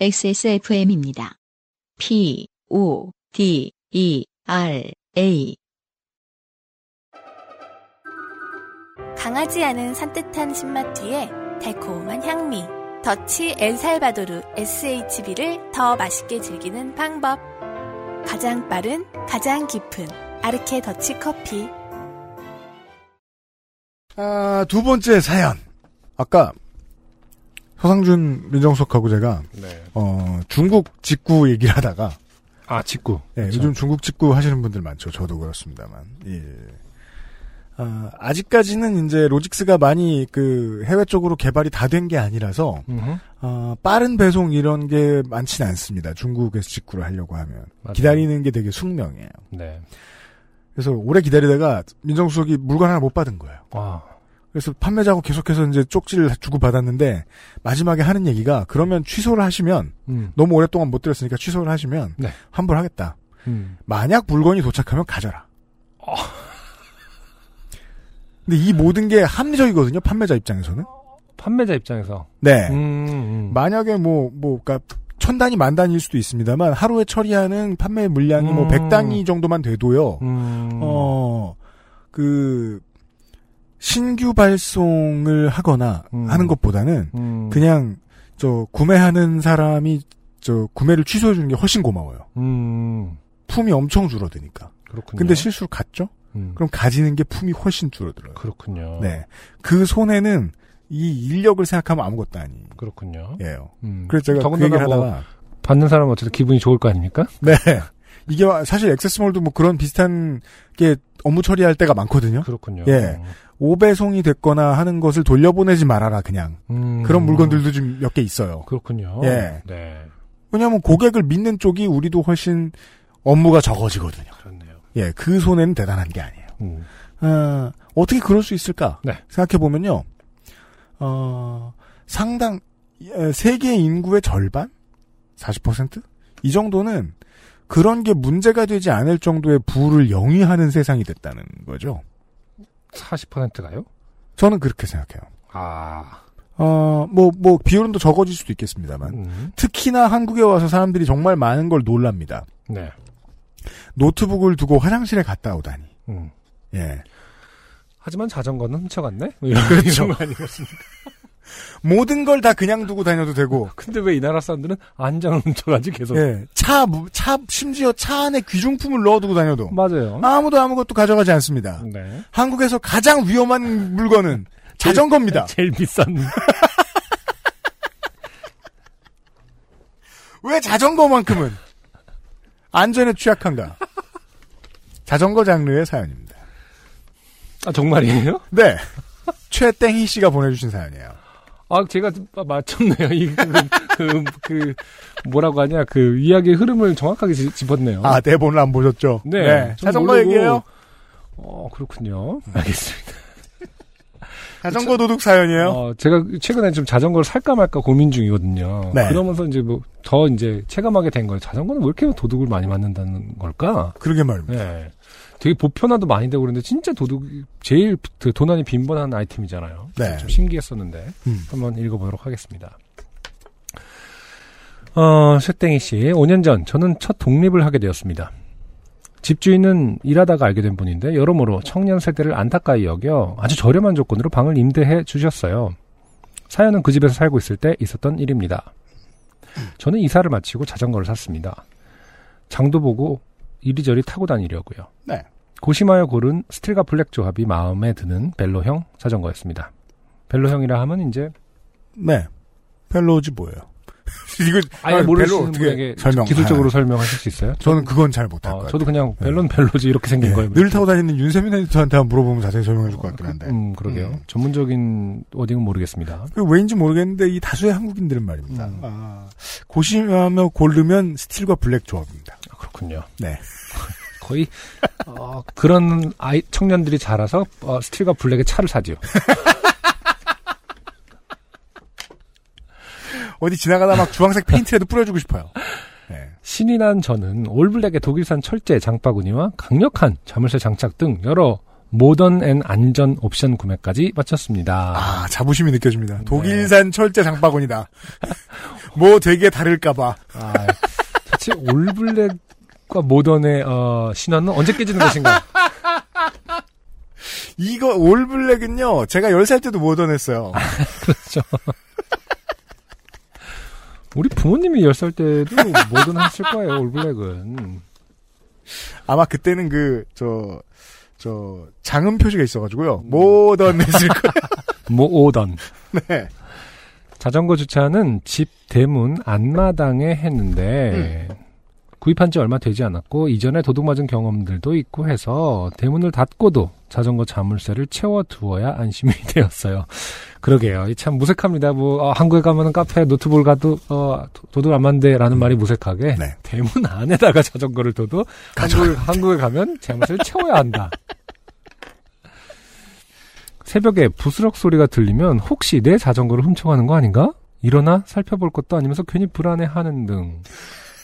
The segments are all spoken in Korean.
XSFM입니다. P, O, D, E, R, A. 강하지 않은 산뜻한 신맛 뒤에 달콤한 향미. 더치 엘살바도르 SHB를 더 맛있게 즐기는 방법. 가장 빠른, 가장 깊은 아르케 더치 커피. 아, 두 번째 사연. 아까 서상준 민정수석하고 제가 네. 어, 중국 직구 얘기를 하다가 아, 직구. 예, 그렇죠. 요즘 중국 직구 하시는 분들 많죠. 저도 그렇습니다만. 예. 아, 아직까지는 이제 로직스가 많이 그 해외 쪽으로 개발이 다 된 게 아니라서. 어, 빠른 배송 이런 게 많지는 않습니다. 중국에서 직구를 하려고 하면 맞아요. 기다리는 게 되게 숙명이에요. 네. 그래서 오래 기다리다가 민정수석이 물건 하나 못 받은 거예요. 아, 그래서 판매자하고 계속해서 이제 쪽지를 주고 받았는데 마지막에 하는 얘기가 그러면 취소를 하시면 음. 너무 오랫동안 못 드렸으니까 취소를 하시면 네. 환불하겠다. 음. 만약 물건이 도착하면 가져라. 어. 근데 이 모든 게 합리적이거든요. 판매자 입장에서는. 판매자 입장에서. 네. 음, 음. 만약에 뭐, 뭐, 그니까, 천 단위, 만 단위일 수도 있습니다만, 하루에 처리하는 판매 물량이 뭐, 음. 백 단위 정도만 돼도요, 음. 어, 그, 신규 발송을 하거나 음. 하는 것보다는, 음. 그냥, 저, 구매하는 사람이, 저, 구매를 취소해 주는 게 훨씬 고마워요. 음. 품이 엄청 줄어드니까. 그렇군요. 근데 실수로 갔죠? 음. 그럼 가지는 게 품이 훨씬 줄어들어요. 그렇군요. 네. 그 손해는 이 인력을 생각하면 아무것도 아니에요. 그렇군요. 예. 음. 그래서 제가 그 더군다나 얘기를 뭐 하다가, 받는 사람은 어쨌든 기분이 좋을 거 아닙니까? 네. 이게 와- 사실 액세스몰도 뭐 그런 비슷한 게 업무 처리할 때가 많거든요. 그렇군요. 예. 오배송이 됐거나 하는 것을 돌려보내지 말아라, 그냥. 음. 그런 물건들도 좀 몇 개 있어요. 그렇군요. 예. 네. 왜냐하면 고객을 믿는 쪽이 우리도 훨씬 업무가 적어지거든요. 그렇네요. 예, 그 손해는 대단한 게 아니에요. 음. 아, 어떻게 그럴 수 있을까? 네. 생각해 보면요, 어, 상당, 에, 세계 인구의 절반? 40%? 이 정도는 그런 게 문제가 되지 않을 정도의 부를 영위하는 세상이 됐다는 거죠. 40%가요? 저는 그렇게 생각해요. 아. 어, 뭐, 뭐, 비율은 더 적어질 수도 있겠습니다만. 음. 특히나 한국에 와서 사람들이 정말 많은 걸 놀랍니다. 네. 노트북을 두고 화장실에 갔다 오다니. 음. 예. 하지만 자전거는 훔쳐갔네? 뭐 이런, 그렇죠. 이런 거 아니겠습니까? 모든 걸 다 그냥 두고 다녀도 되고, 근데 왜 이 나라 사람들은 안장을 훔쳐가지 계속? 예. 차, 무- 차, 심지어 차 안에 귀중품을 넣어두고 다녀도 맞아요. 아무도 아무것도 가져가지 않습니다. 네. 한국에서 가장 위험한 물건은 자전거입니다. 제일 비싼. 왜 자전거만큼은 안전에 취약한가? 자전거 장르의 사연입니다. 아, 정말이에요? 네. 최땡희 씨가 보내주신 사연이에요. 아, 제가 아, 맞췄네요. 이, 그, 그, 그, 뭐라고 하냐. 그, 이야기의 흐름을 정확하게 지- 짚었네요. 아, 대본을 안 보셨죠? 네. 좀 자전거 모르고- 얘기예요 어, 그렇군요. 알겠습니다. 자전거 도둑 사연이에요? 어, 제가 최근에 좀 자전거를 살까 말까 고민 중이거든요. 네. 그러면서 이제 뭐, 더 이제 체감하게 된 거예요. 자전거는 왜 이렇게 도둑을 많이 맞는다는 걸까? 그러게 말입니다. 네. 되게 보편화도 많이 되고 그러는데 진짜 도둑 제일 그 도난이 빈번한 아이템이잖아요. 네. 좀 신기했었는데 음. 한번 읽어보도록 하겠습니다. 어, 쇠땡이 씨, 5년 전 저는 첫 독립을 하게 되었습니다. 집주인은 일하다가 알게 된 분인데 여러모로 청년 세대를 안타까이 여겨 아주 저렴한 조건으로 방을 임대해 주셨어요. 사연은 그 집에서 살고 있을 때 있었던 일입니다. 저는 이사를 마치고 자전거를 샀습니다. 장도 보고 이리저리 타고 다니려고요. 네. 고심하여 고른 스틸과 블랙 조합이 마음에 드는 벨로형 자전거였습니다. 벨로형이라 하면 이제 네. 펠로우지 뭐예요? 이거 아예 아, 모르시는 분에게 설명 기술적으로 설명하실 수 있어요? 저는 그건 잘 못할 어, 것 같아요. 저도 그냥 네. 벨로는 벨로지 이렇게 생긴 예, 거예요. 늘 타고 다니는 윤세민 에디터한테 한번 물어보면 자세히 설명해 줄 것 같긴 한데. 음, 그러게요. 음. 전문적인 wording은 모르겠습니다. 그 왜인지 모르겠는데 이 다수의 한국인들은 말입니다. 음. 아, 고심하며 고르면 스틸과 블랙 조합입니다. 아, 그렇군요. 네. 거의 어, 그런 아이 청년들이 자라서 어, 스틸과 블랙의 차를 사지요. 어디 지나가다 막 주황색 페인트라도 뿌려주고 싶어요. 네. 신이 난 저는 all black의 독일산 철제 장바구니와 강력한 자물쇠 장착 등 여러 modern and 안전 옵션 구매까지 마쳤습니다. 아, 자부심이 느껴집니다. 네. 독일산 철제 장바구니다. 뭐 되게 다를까봐. 아, 대체 올블랙 과 모던의 어, 신화는 언제 깨지는 것인가? 이거 올블랙은요, 제가 10살 때도 모던했어요. 그렇죠. 우리 부모님이 10살 때도 모던 하실 거예요, 올블랙은. 아마 그때는 그, 저, 저, 장음 표시가 있어가지고요. 모던 했을 거예요. 모오던. 네. 자전거 주차는 집 대문 안마당에 했는데 구입한 지 얼마 되지 않았고 이전에 도둑 맞은 경험들도 있고 해서 대문을 닫고도 자전거 자물쇠를 채워두어야 안심이 되었어요. 그러게요. 이참 무색합니다. 뭐 어, 한국에 가면은 카페 노트북 가도 어, 도- 도둑 안 만대라는 말이 무색하게 네. 대문 안에다가 자전거를 둬도 한국, 한국에 가면 자물쇠를 채워야 한다. 새벽에 부스럭 소리가 들리면 혹시 내 자전거를 훔쳐가는 거 아닌가? 일어나 살펴볼 것도 아니면서 괜히 불안해하는 등.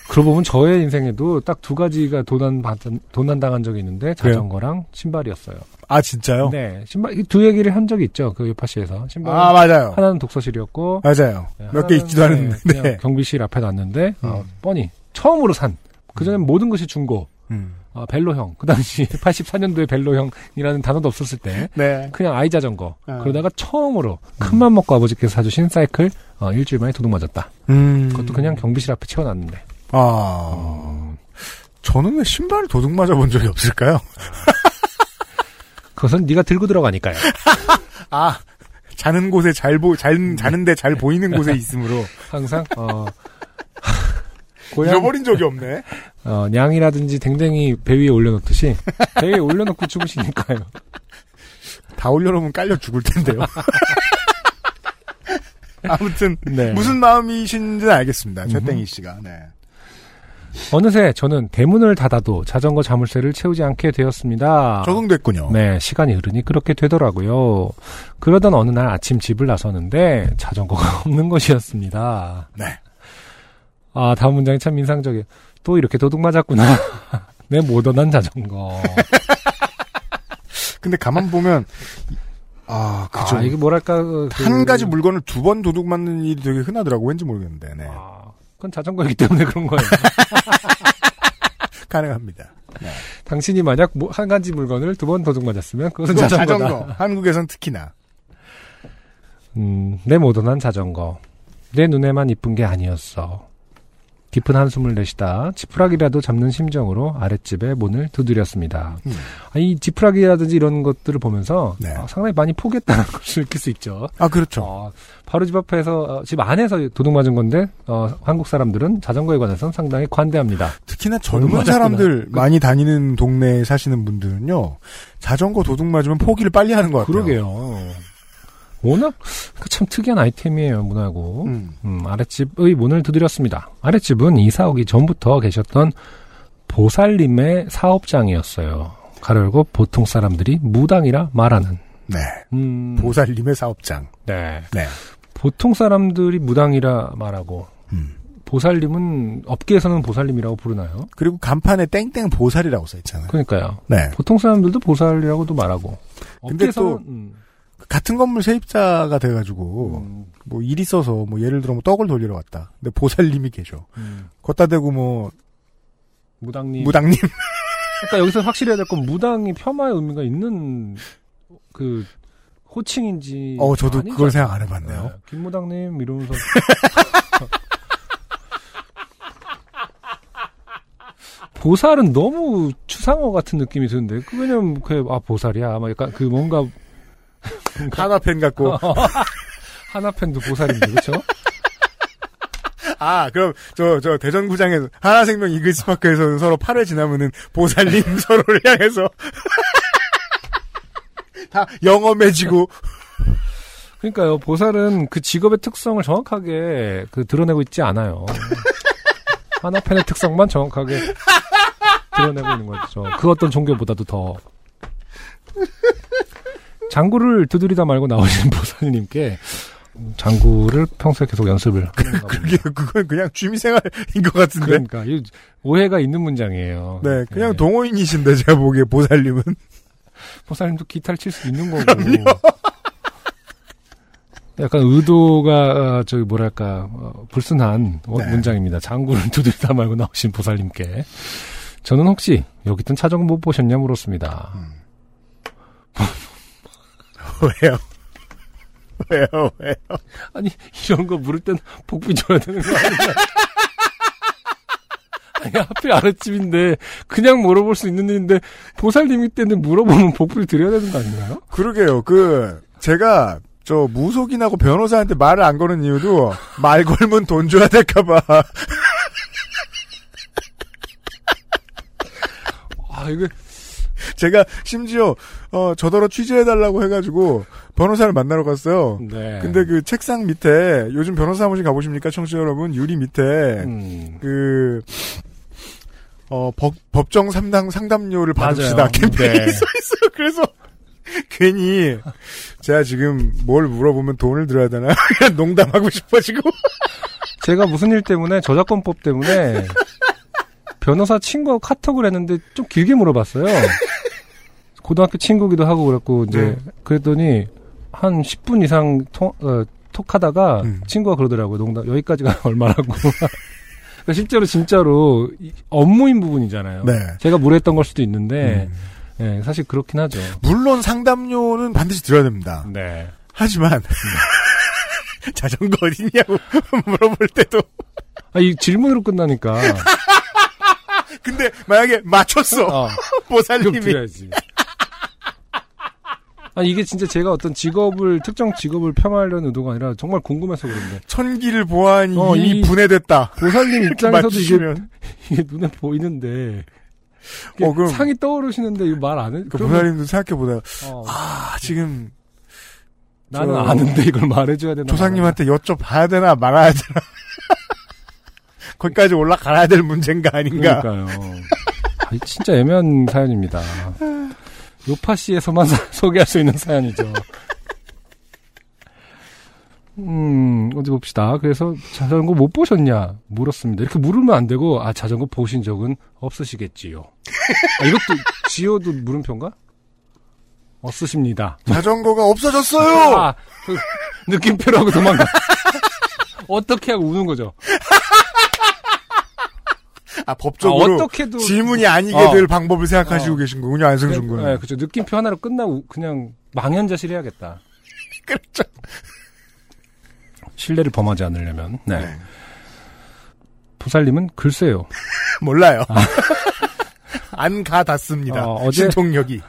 그러고 보면 저의 인생에도 딱 두 가지가 도난 받은- 도난 당한 적이 있는데 자전거랑 신발이었어요. 아, 진짜요? 네, 신발 이두 얘기를 한 적이 있죠. 그 요파시에서 신발 아, 맞아요. 하나는 독서실이었고 맞아요. 네, 몇 개 있지도 않은데. 네. 경비실 앞에 놨는데 어, 음. 뻔히 처음으로 산. 그 전에 모든 것이 중고. 음. 어, 벨로형. 그 당시 84년도에 벨로형이라는 단어도 없었을 때 네. 그냥 아이 자전거. 아. 그러다가 처음으로 큰맘 먹고 아버지께서 사주신 사이클 어, 일주일 만에 도둑 맞았다. 음. 그것도 그냥 경비실 앞에 채워놨는데. 아. 저는 왜 신발 도둑 맞아본 적이 없을까요? 그것은 네가 들고 들어가니까요. 아. 자는 곳에 잘 보, 잘, 자는데 잘 보이는 곳에 있으므로. 항상 어, 고양 잃어버린 적이 없네. 어, 냥이라든지 댕댕이 배 위에 올려놓듯이 배 위에 올려놓고 주무시니까요. 다 올려놓으면 깔려 죽을 텐데요. 아무튼, 네. 무슨 마음이신지는 알겠습니다. 최땡이 씨가. 네. 어느새 저는 대문을 닫아도 자전거 자물쇠를 채우지 않게 되었습니다. 적응됐군요. 네, 시간이 흐르니 그렇게 되더라고요. 그러던 어느 날 아침 집을 나서는데 자전거가 없는 것이었습니다. 네. 아, 다음 문장이 참 인상적이에요. 또 이렇게 도둑 맞았구나. 내 모던한 자전거. 근데 가만 보면, 아, 그죠. 아, 이게 뭐랄까. 그- 한 가지 물건을 두 번 도둑 맞는 일이 되게 흔하더라고. 왠지 모르겠는데, 네. 아, 그건 자전거이기 때문에 그런 거예요. 가능합니다. 당신이 만약 뭐- 한 가지 물건을 두 번 도둑 맞았으면 그것은 자전거다. 자전거. 한국에선 특히나. 음, 내 모던한 자전거. 내 눈에만 이쁜 게 아니었어. 깊은 한숨을 내쉬다 지푸라기라도 잡는 심정으로 아랫집에 문을 두드렸습니다. 음. 아, 이 지푸라기라든지 이런 것들을 보면서 네. 아, 상당히 많이 포기했다는 것을 느낄 수 있죠. 아, 그렇죠. 어, 바로 집 앞에서 어, 집 안에서 도둑 맞은 건데 어, 한국 사람들은 자전거에 관해서는 상당히 관대합니다. 특히나 젊은. 사람들 많이 다니는 동네에 사시는 분들은요, 자전거 도둑 맞으면 포기를 빨리 하는 것 같아요. 그러게요. 워낙 그참 특이한 아이템이에요 문하고. 음. 음, 아랫집의 문을 두드렸습니다. 아랫집은 이사 오기 전부터 계셨던 보살님의 사업장이었어요. 가로 열고 보통 사람들이 무당이라 말하는. 네. 음, 보살님의 사업장. 네. 네. 보통 사람들이 무당이라 말하고 음. 보살님은 업계에서는 보살님이라고 부르나요? 그리고 간판에 땡땡 보살이라고 써 있잖아요. 그러니까요. 네. 보통 사람들도 보살이라고도 말하고. 근데 또 음, 같은 건물 세입자가 돼가지고, 음, 뭐일 있어서, 뭐 예를 들어 뭐 떡을 돌리러 왔다. 근데 보살님이 계셔. 음, 걷다 대고 뭐, 무당님. 무당님. 그러니까 여기서 확실히 해야 될 건 무당이 폄하의 의미가 있는 그 호칭인지. 어, 저도 아닌지 그걸 알- 생각 안 해봤네요. 네, 김무당님 이러면서. 보살은 너무 추상어 같은 느낌이 드는데 그 왜냐면 그 아 보살이야 막 약간 그 뭔가 하나펜 갖고. 하나팬도 보살인데 그렇죠? 아, 그럼, 저, 저, 대전구장에서, 하나생명 이글스파크에서는 서로 8회 지나면은 보살님 서로를 향해서. 다 영험해지고. 그러니까요 보살은 그 직업의 특성을 정확하게 그 드러내고 있지 않아요. 하나팬의 특성만 정확하게 드러내고 있는 거죠. 그 어떤 종교보다도 더. 장구를 두드리다 말고 나오시는 보살님께 장구를 평소에 계속 연습을. 그게, 그건 그냥 취미생활인 것 같은데. 그러니까 이 오해가 있는 문장이에요. 네, 그냥 동호인이신데, 제가 보기에 보살님은. 보살님도 기타를 칠 수 있는 거고. 약간 의도가 어, 저기 뭐랄까 어, 불순한 어, 네. 문장입니다. 장구를 두들다 말고 나오신 보살님께 저는 혹시 여기 있던 차정 못 보셨냐 물었습니다. 왜요? 왜요? 왜요? 아니 이런 거 물을 땐 복비 줘야 되는 거 아니야? 아니 하필 아랫집인데 그냥 물어볼 수 있는 일인데 보살님이 때는 물어보면 복비를 드려야 되는 거 아닌가요? 그러게요. 그 제가 저 무속인하고 변호사한테 말을 안 거는 이유도 말 걸면 돈 줘야 될까봐. 아 이거 제가 심지어 어 저더러 취재해달라고 해가지고 변호사를 만나러 갔어요. 네. 근데 그 책상 밑에 요즘 변호사 사무실 가보십니까, 청취자 여러분? 유리 밑에 음. 그 어, 법, 법정 상담, 상담료를. 받읍시다. 캠페인이 네. 써 있어요. 그래서, 괜히, 제가 지금 뭘 물어보면 돈을 들어야 되나? 그냥 농담하고 싶어지고. 제가 무슨 일 때문에 저작권법 때문에 변호사 친구하고 카톡을 했는데 좀 길게 물어봤어요. 고등학교 친구기도 하고 그랬고 이제 네. 그랬더니 한 10분 이상 통, 어, 톡하다가 음. 친구가 그러더라고요. 농담 여기까지가 얼마라고. 그러니까 실제로 진짜로 이- 업무인 부분이잖아요. 네. 제가 물어했던 걸 수도 있는데 음. 예, 사실 그렇긴 하죠. 물론 상담료는 반드시 들어야 됩니다. 네. 하지만, 자전거 어딨냐고 물어볼 때도. 아, 이 질문으로 끝나니까. 근데 만약에 맞췄어. 어. 보살님이. 아 이게 진짜 제가 어떤 직업을 특정 직업을 폄하하려는 의도가 아니라 정말 궁금해서 그런데 천기를 보아하니 어, 이미 이- 분해됐다. 보살님 입장에서도 이게. 이게 눈에 보이는데 어, 그럼- 상이 떠오르시는데 이거 말 안 해? 그 그러면 보살님도 생각해보다, 어, 아, 지금 나는 저- 아는데 이걸 말해줘야 되나? 조상님한테 여쭤봐야 되나 말아야 되나. 거기까지 올라가야 될 문제인가 아닌가. 그러니까요. 아, 진짜 애매한 사연입니다. 요파 씨에서만 사- 소개할 수 있는 사연이죠. 음, 어디 봅시다. 그래서 자전거 못 보셨냐? 물었습니다. 이렇게 물으면 안 되고, 아, 자전거 보신 적은 없으시겠지요. 아, 이것도, 지어도 물음표인가? 없으십니다. 자전거가 없어졌어요! 아, 그, 느낌표로 하고 도망가. 어떻게 하고 우는 거죠. 아, 아, 법적으로 어떻게도. 질문이 아니게 어. 될 방법을 생각하시고 어. 계신 거군요, 안승준 군은. 네, 그렇죠. 느낌표 하나로 끝나고 그냥 망연자실 해야겠다. 그렇죠. 신뢰를 범하지 않으려면. 네. 네. 부살님은 글쎄요. 몰라요. 안 가 닿습니다. 아. 어, 어제- 신통력이.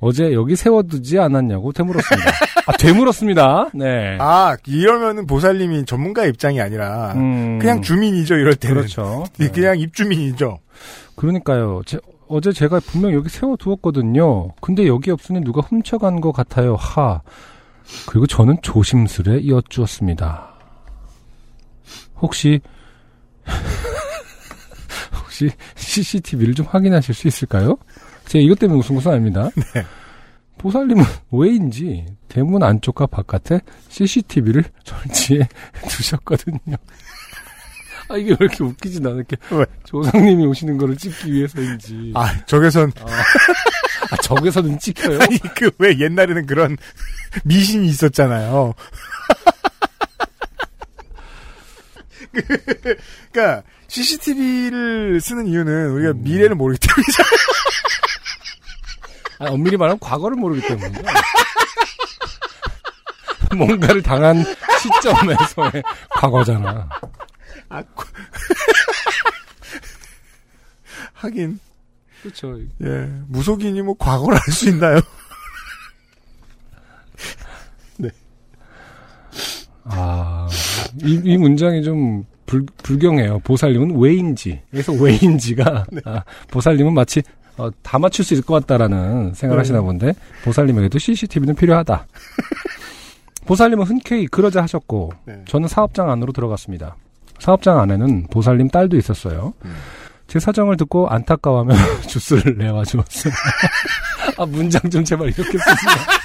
어제 여기 세워두지 않았냐고 되물었습니다. 아, 되물었습니다. 네. 아, 이러면은 보살님이 전문가 입장이 아니라, 음, 그냥 주민이죠, 이럴 때는. 그렇죠. 예, 네. 그냥 입주민이죠. 그러니까요. 제- 어제 제가 분명 여기 세워두었거든요. 근데 여기 없으니 누가 훔쳐간 것 같아요. 하. 그리고 저는 조심스레 이어주었습니다. 혹시 혹시 CCTV를 좀 확인하실 수 있을까요? 제가 이것 때문에 웃은 것은 아닙니다. 네. 보살님은 왜인지 대문 안쪽과 바깥에 CCTV를 설치해 두셨거든요. 아 이게 왜 이렇게 웃기지 나는 이렇게 왜? 조상님이 오시는 거를 찍기 위해서인지. 아, 적외선, 아, 적에서는 찍혀요? 아니, 그, 왜 옛날에는 그런 미신이 있었잖아요. 그, 그니까, CCTV를 쓰는 이유는 우리가 음. 미래를 모르기 때문이죠. 아, 엄밀히 말하면 과거를 모르기 때문이죠. 뭔가를 당한 시점에서의 과거잖아. 아, 고- 하긴, 그렇죠. 예, 무속인이 뭐 과거를 알 수 있나요? 아, 이, 이 문장이 좀 불, 불경해요. 보살님은 왜인지. 그래서 왜인지가, 아, 보살님은 마치, 어, 다 맞출 수 있을 것 같다라는 생각을 네. 하시나 본데, 보살님에게도 CCTV는 필요하다. 보살님은 흔쾌히 그러자 하셨고, 네. 저는 사업장 안으로 들어갔습니다. 사업장 안에는 보살님 딸도 있었어요. 음. 제 사정을 듣고 안타까워하며 주스를 내와 주었어요. 아, 문장 좀 제발 이렇게 쓰세요.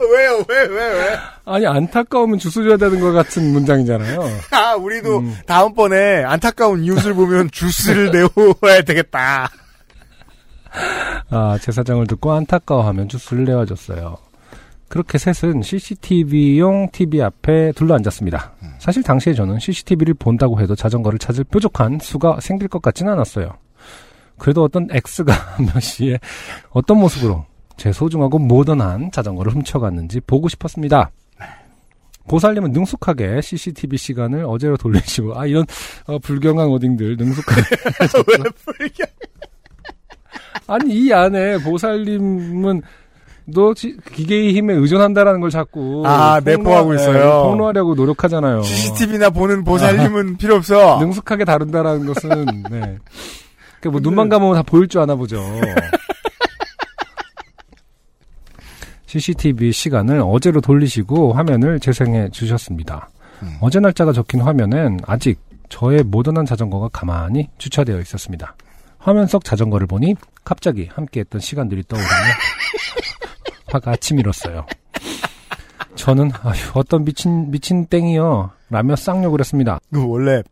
왜요, 왜, 왜, 왜? 아니, 안타까우면 주스 줘야 되는 것 같은 문장이잖아요. 아, 우리도 음. 다음번에 안타까운 이웃을 보면 주스를 내어야 되겠다. 아, 제 사정을 듣고 안타까워하며 주스를 내어줬어요. 그렇게 셋은 CCTV용 TV 앞에 둘러앉았습니다. 사실 당시에 저는 CCTV를 본다고 해도 자전거를 찾을 뾰족한 수가 생길 것 같지는 않았어요. 그래도 어떤 X가 몇 시에 어떤 모습으로 제 소중하고 모던한 자전거를 훔쳐갔는지 보고 싶었습니다. 보살님은 능숙하게 CCTV 시간을 어제로 돌리시고 아 이런 어, 불경한 오딩들 능숙하게 왜 불경? 아니 이 안에 보살님은 너 지- 기계의 힘에 의존한다라는 걸 자꾸 아, 내포하고 있어요. 네, 폭로하려고 노력하잖아요. CCTV나 보는 보살님은 필요 없어. 능숙하게 다룬다라는 것은 네. 그뭐 눈만 감으면 다 보일 줄 아나 보죠. CCTV 시간을 어제로 돌리시고 화면을 재생해 주셨습니다. 음. 어제 날짜가 적힌 화면엔 아직 저의 모던한 자전거가 가만히 주차되어 있었습니다. 화면 속 자전거를 보니 갑자기 함께했던 시간들이 떠오르며 화가 치밀었어요. 저는 아휴, 어떤 미친 미친 땡이요 라며 쌍욕을 했습니다. 그 원래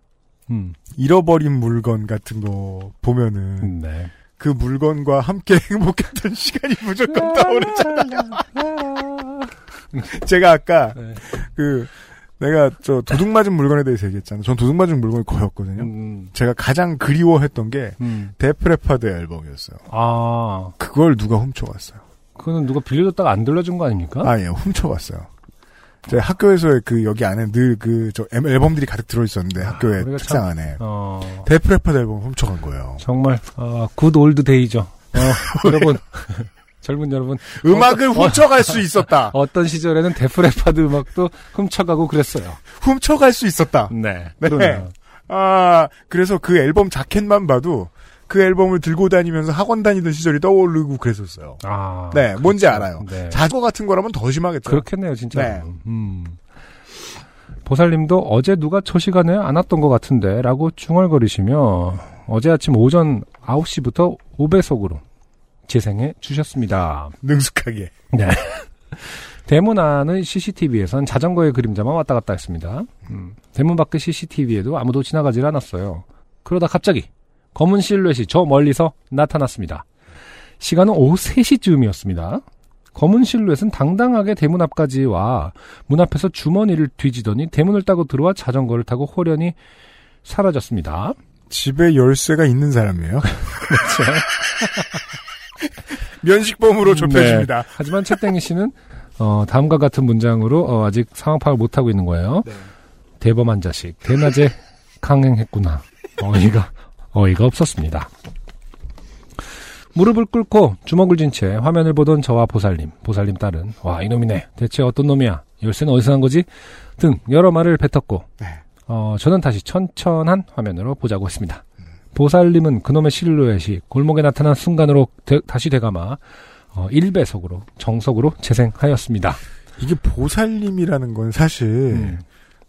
음, 잃어버린 물건 같은 거 보면은 네. 그 물건과 함께 행복했던 시간이 무조건 떠오르잖아요. 제가 아까 네. 그 내가 저 도둑 맞은 물건에 대해서 얘기했잖아요. 전 도둑 맞은 물건이 거의 없거든요. 음, 제가 가장 그리워했던 게 음. 데프레파드 앨범이었어요. 아, 그걸 누가 훔쳐갔어요. 그거는 누가 빌려줬다가 안 돌려준 거 아닙니까? 아, 예, 훔쳐갔어요. 제 학교에서 그 여기 안에 늘 그 저 앨범들이 가득 들어 있었는데 학교의 우리가 책상 참- 안에 어, Def Leppard 앨범 훔쳐간 거예요. 정말 어, good old day죠. 어, 여러분, 젊은 여러분, 음악을 어, 훔쳐갈 수 있었다. 어떤 시절에는 Def Leppard 음악도 훔쳐가고 그랬어요. 훔쳐갈 수 있었다. 네. 네. 그러네요. 아, 그래서 그 앨범 자켓만 봐도 그 앨범을 들고 다니면서 학원 다니던 시절이 떠오르고 그랬었어요. 아, 네, 뭔지 그렇죠. 알아요. 네. 자전거 같은 거라면 더 심하겠죠. 그렇겠네요, 진짜. 네. 음. 보살님도 어제 누가 저 시간에 안 왔던 것 같은데 라고 중얼거리시며 어제 아침 오전 9시부터 5배속으로 재생해 주셨습니다. 능숙하게. 네. 대문 안의 CCTV에선 자전거의 그림자만 왔다 갔다 했습니다. 음, 대문 밖의 CCTV에도 아무도 지나가질 않았어요. 그러다 갑자기 검은 실루엣이 저 멀리서 나타났습니다. 시간은 오후 3시쯤이었습니다. 검은 실루엣은 당당하게 대문 앞까지 와 문 앞에서 주머니를 뒤지더니 대문을 따고 들어와 자전거를 타고 호련히 사라졌습니다. 집에 열쇠가 있는 사람이에요. 그렇죠. 면식범으로 좁혀집니다. 하지만 채땡이 씨는 어, 다음과 같은 문장으로 어, 아직 상황 파악을 못하고 있는 거예요. 네. 대범한 자식, 대낮에 강행했구나. 어이가, 어이가 없었습니다. 무릎을 꿇고 주먹을 쥔 채 화면을 보던 저와 보살님, 보살님 딸은 와 이놈이네. 대체 어떤 놈이야? 열쇠는 어디서 난 거지? 등 여러 말을 뱉었고 네. 어, 저는 다시 천천한 화면으로 보자고 했습니다. 보살님은 그놈의 실루엣이 골목에 나타난 순간으로 되- 다시 되감아 어, 1배속으로 정석으로 재생하였습니다. 이게 보살님이라는 건 사실 음.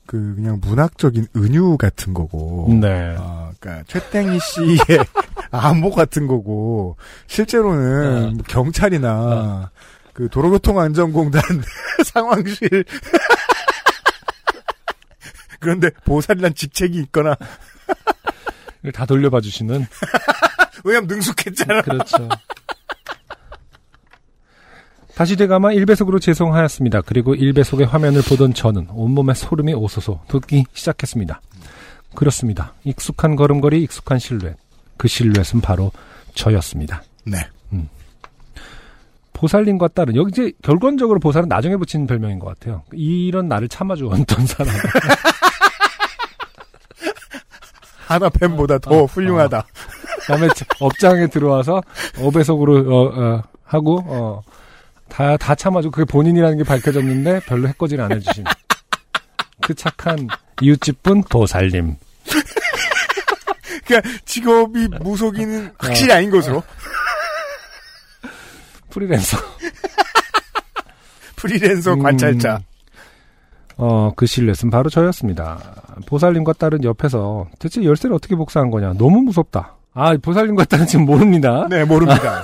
그 그냥 문학적인 은유 같은 거고. 네. 아, 그러니까 최땡이 씨의 암호 같은 거고 실제로는 어. 뭐 경찰이나 그 도로교통안전공단 상황실 그런데 보살이란 직책이 있거나 다 돌려봐 주시는 왜냐면 능숙했잖아. 그렇죠. 다시 되감아 1배속으로 재송하였습니다. 그리고 1배속의 화면을 보던 저는 온몸에 소름이 오소소 돋기 시작했습니다. 그렇습니다. 익숙한 걸음걸이, 익숙한 실루엣. 그 실루엣은 바로 저였습니다. 네. 보살님과 딸은 여기 이제 결론적으로 보살은 나중에 붙인 별명인 것 같아요. 이런 나를 참아주었던 사람. 하나 팬보다 더 어, 훌륭하다. 그다음에 업장에 들어와서 5배속으로 어, 어, 하고 어, 다, 다 참아주고 그게 본인이라는 게 밝혀졌는데 별로 해코지를 안 해주신 그 착한 이웃집분 보살님. 그러니까 직업이 무속인은 확실히 아닌 것으로 프리랜서. 프리랜서 음, 관찰자. 어, 그 실렛은 바로 저였습니다. 보살님과 딸은 옆에서 대체 열쇠를 어떻게 복사한 거냐. 너무 무섭다. 아, 보살님과 딸은 지금 모릅니다. 네 모릅니다.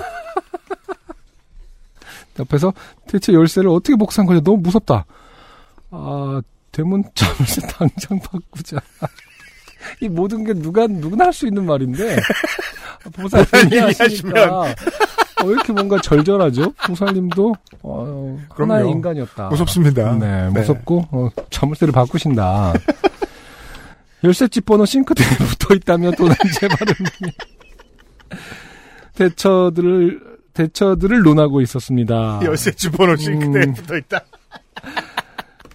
옆에서 대체 열쇠를 어떻게 복사한 거냐. 너무 무섭다. 아, 대문 자물쇠 당장 바꾸자. 이 모든 게 누가, 누구나 할 수 있는 말인데. 보살님이 하시니까. 왜 이렇게 뭔가 절절하죠? 보살님도 어, 하나의. 인간이었다. 무섭습니다. 네, 무섭고 어, 자물쇠를 바꾸신다. 열쇠집 번호 싱크대에 붙어 있다며 도난 재발을 대처들을 대처들을 논하고 있었습니다. 열쇠집 번호 싱크대에 음. 붙어 있다.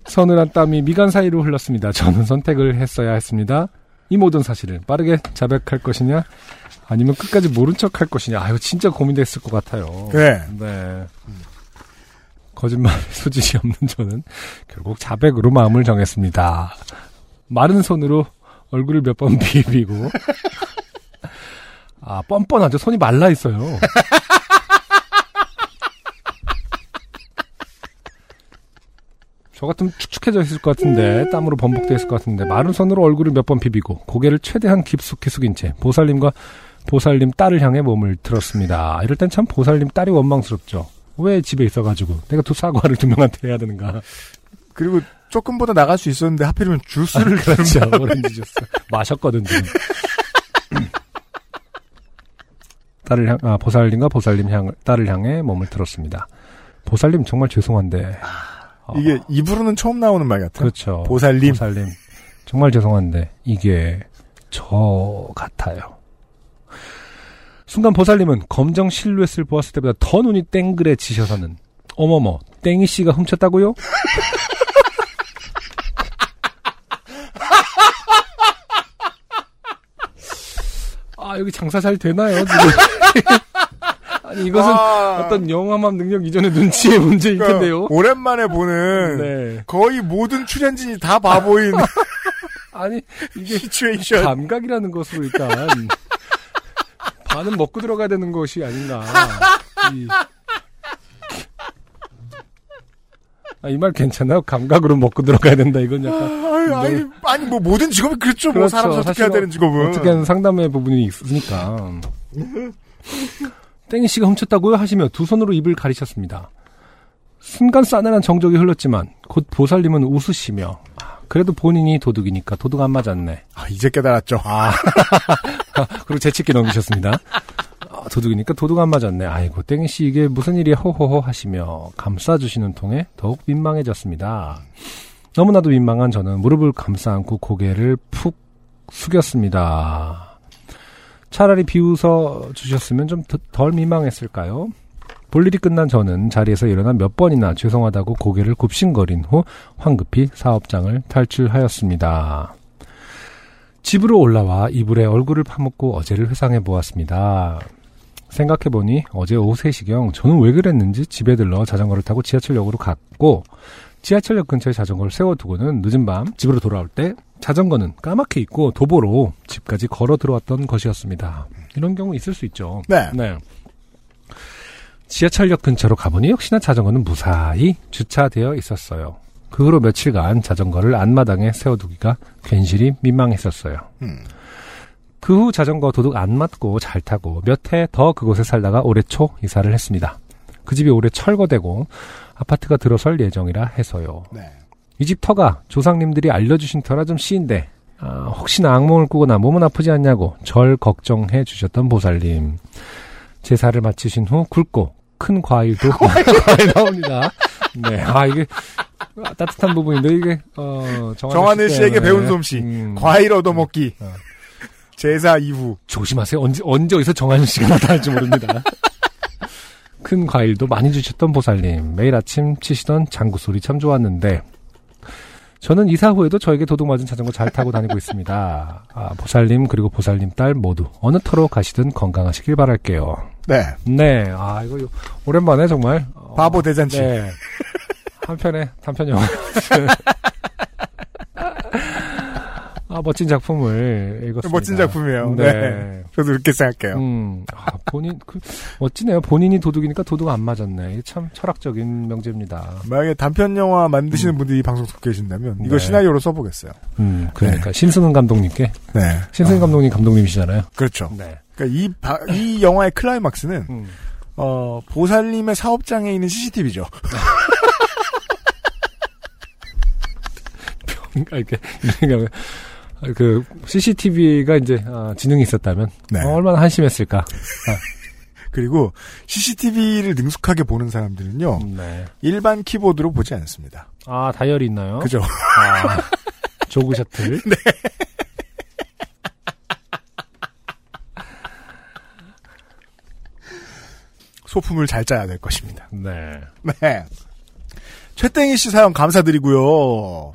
서늘한 땀이 미간 사이로 흘렀습니다. 저는 선택을 했어야 했습니다. 이 모든 사실을 빠르게 자백할 것이냐, 아니면 끝까지 모른 척할 것이냐. 아유, 진짜 고민됐을 것 같아요. 그래. 네. 거짓말 소질이 없는 저는 결국 자백으로 마음을 정했습니다. 마른 손으로 얼굴을 몇 번 비비고, 아, 뻔뻔하죠. 손이 말라 있어요. 저 같으면 축축해져 있을 것 같은데 땀으로 범벅돼 있을 것 같은데 마른 손으로 얼굴을 몇 번 비비고 고개를 최대한 깊숙이 숙인 채 보살님과 보살님 딸을 향해 몸을 들었습니다. 이럴 땐 참 보살님 딸이 원망스럽죠. 왜 집에 있어가지고 내가 두 사과를 두 명한테 해야 되는가? 그리고 조금보다 나갈 수 있었는데 하필이면 주스를 그렇죠. 준다. 오렌지 주스 마셨거든 지금. 딸을 향, 아, 보살님과 보살님 향, 딸을 향해 몸을 들었습니다. 보살님 정말 죄송한데. 어, 이게 입으로는 처음 나오는 말 같아요. 그렇죠. 보살님. 보살님. 정말 죄송한데 이게 저 같아요. 순간 보살님은 검정 실루엣을 보았을 때보다 더 눈이 땡그레 지셔서는 어머머 땡이 씨가 훔쳤다고요? 아 여기 장사 잘 되나요 지금? 아니 이것은 아, 어떤 영화만 능력 이전의 눈치의 문제일 그러니까 텐데요. 오랜만에 보는 네. 거의 모든 출연진이 다 바보인 아니 이게 시츄에이션. 감각이라는 것으로 일단 반은 먹고 들어가야 되는 것이 아닌가. 이, 아, 이 말 괜찮아요? 감각으로 먹고 들어가야 된다. 이건 약간. 아니, 아니, 아니, 뭐 모든 직업이 그렇죠. 뭐 그렇죠. 사람 선택해야 사실은 되는 직업은. 어떻게든 상담의 부분이 있으니까. 땡이 씨가 훔쳤다고요? 하시며 두 손으로 입을 가리셨습니다. 순간 싸늘한 정적이 흘렀지만 곧 보살님은 웃으시며 아, 그래도 본인이 도둑이니까 도둑 안 맞았네. 아, 이제 깨달았죠. 아, 그리고 재치있게 넘기셨습니다. 아, 도둑이니까 도둑 안 맞았네. 아이고, 땡이씨 이게 무슨 일이야, 호호호 하시며 감싸주시는 통에 더욱 민망해졌습니다. 너무나도 민망한 저는 무릎을 감싸 안고 고개를 푹 숙였습니다. 차라리 비웃어 주셨으면 좀덜 민망했을까요? 볼 일이 끝난 저는 자리에서 일어나 몇 번이나 죄송하다고 고개를 굽신거린 후 황급히 사업장을 탈출하였습니다. 집으로 올라와 이불에 얼굴을 파묻고 어제를 회상해 보았습니다. 생각해보니 어제 오후 3시경 저는 왜 그랬는지 집에 들러 자전거를 타고 지하철역으로 갔고 지하철역 근처에 자전거를 세워두고는 늦은 밤 집으로 돌아올 때 자전거는 까맣게 있고 도보로 집까지 걸어 들어왔던 것이었습니다. 이런 경우 있을 수 있죠. 네. 지하철역 근처로 가보니 역시나 자전거는 무사히 주차되어 있었어요. 그 후로 며칠간 자전거를 안마당에 세워두기가 괜시리 민망했었어요. 음. 그후 자전거 도둑 안 맞고 잘 타고 몇 해 더 그곳에 살다가 올해 초 이사를 했습니다. 그 집이 올해 철거되고 아파트가 들어설 예정이라 해서요. 네. 이 집 터가 조상님들이 알려주신 터라 좀 씨인데 아, 혹시나 악몽을 꾸거나 몸은 아프지 않냐고 절 걱정해 주셨던 보살님. 제사를 마치신 후 굵고 큰 과일도 과일 나옵니다. 네, 아 이게 따뜻한 부분인데 이게 어, 씨 씨에게. 배운 솜씨. 음, 과일 얻어먹기. 어. 제사 이후. 조심하세요. 언제 언제 어디서 정하늘 씨가 나타날지 모릅니다. 큰 과일도 많이 주셨던 보살님. 매일 아침 치시던 장구 소리 참 좋았는데 저는 이사 후에도 저에게 도둑 맞은 자전거 잘 타고 다니고 있습니다. 아, 보살님 그리고 보살님 딸 모두 어느 터로 가시든 건강하시길 바랄게요. 네. 네, 아 이거 오랜만에 정말 어, 바보 대잔치. 네. 한편의 단편 영화. 아 멋진 작품을 읽었습니다. 멋진 작품이에요. 네. 저도 그렇게 생각해요. 음, 아, 본인 그 멋지네요. 본인이 도둑이니까 도둑 안 맞았네. 참 철학적인 명제입니다. 만약에 단편 영화 만드시는 분들이 이 방송 듣고 계신다면 이거 네. 시나리오로 써보겠어요. 음, 그러니까 신승은 감독님께 네. 신승은 어, 감독님 감독님이시잖아요. 그렇죠. 네. 그러니까 이, 바- 이 영화의 클라이막스는 음. 어, 보살님의 사업장에 있는 CCTV죠. 그러니까 이렇게 그 CCTV가 이제 아, 지능이 있었다면 네. 어, 얼마나 한심했을까. 그리고 CCTV를 능숙하게 보는 사람들은요. 네. 일반 키보드로 보지 않습니다. 아, 다이얼이 있나요? 그죠? 아, 조그 셔틀. 네. 소품을 잘 짜야 될 것입니다. 네. 네. 최땡이 씨 사연 감사드리고요.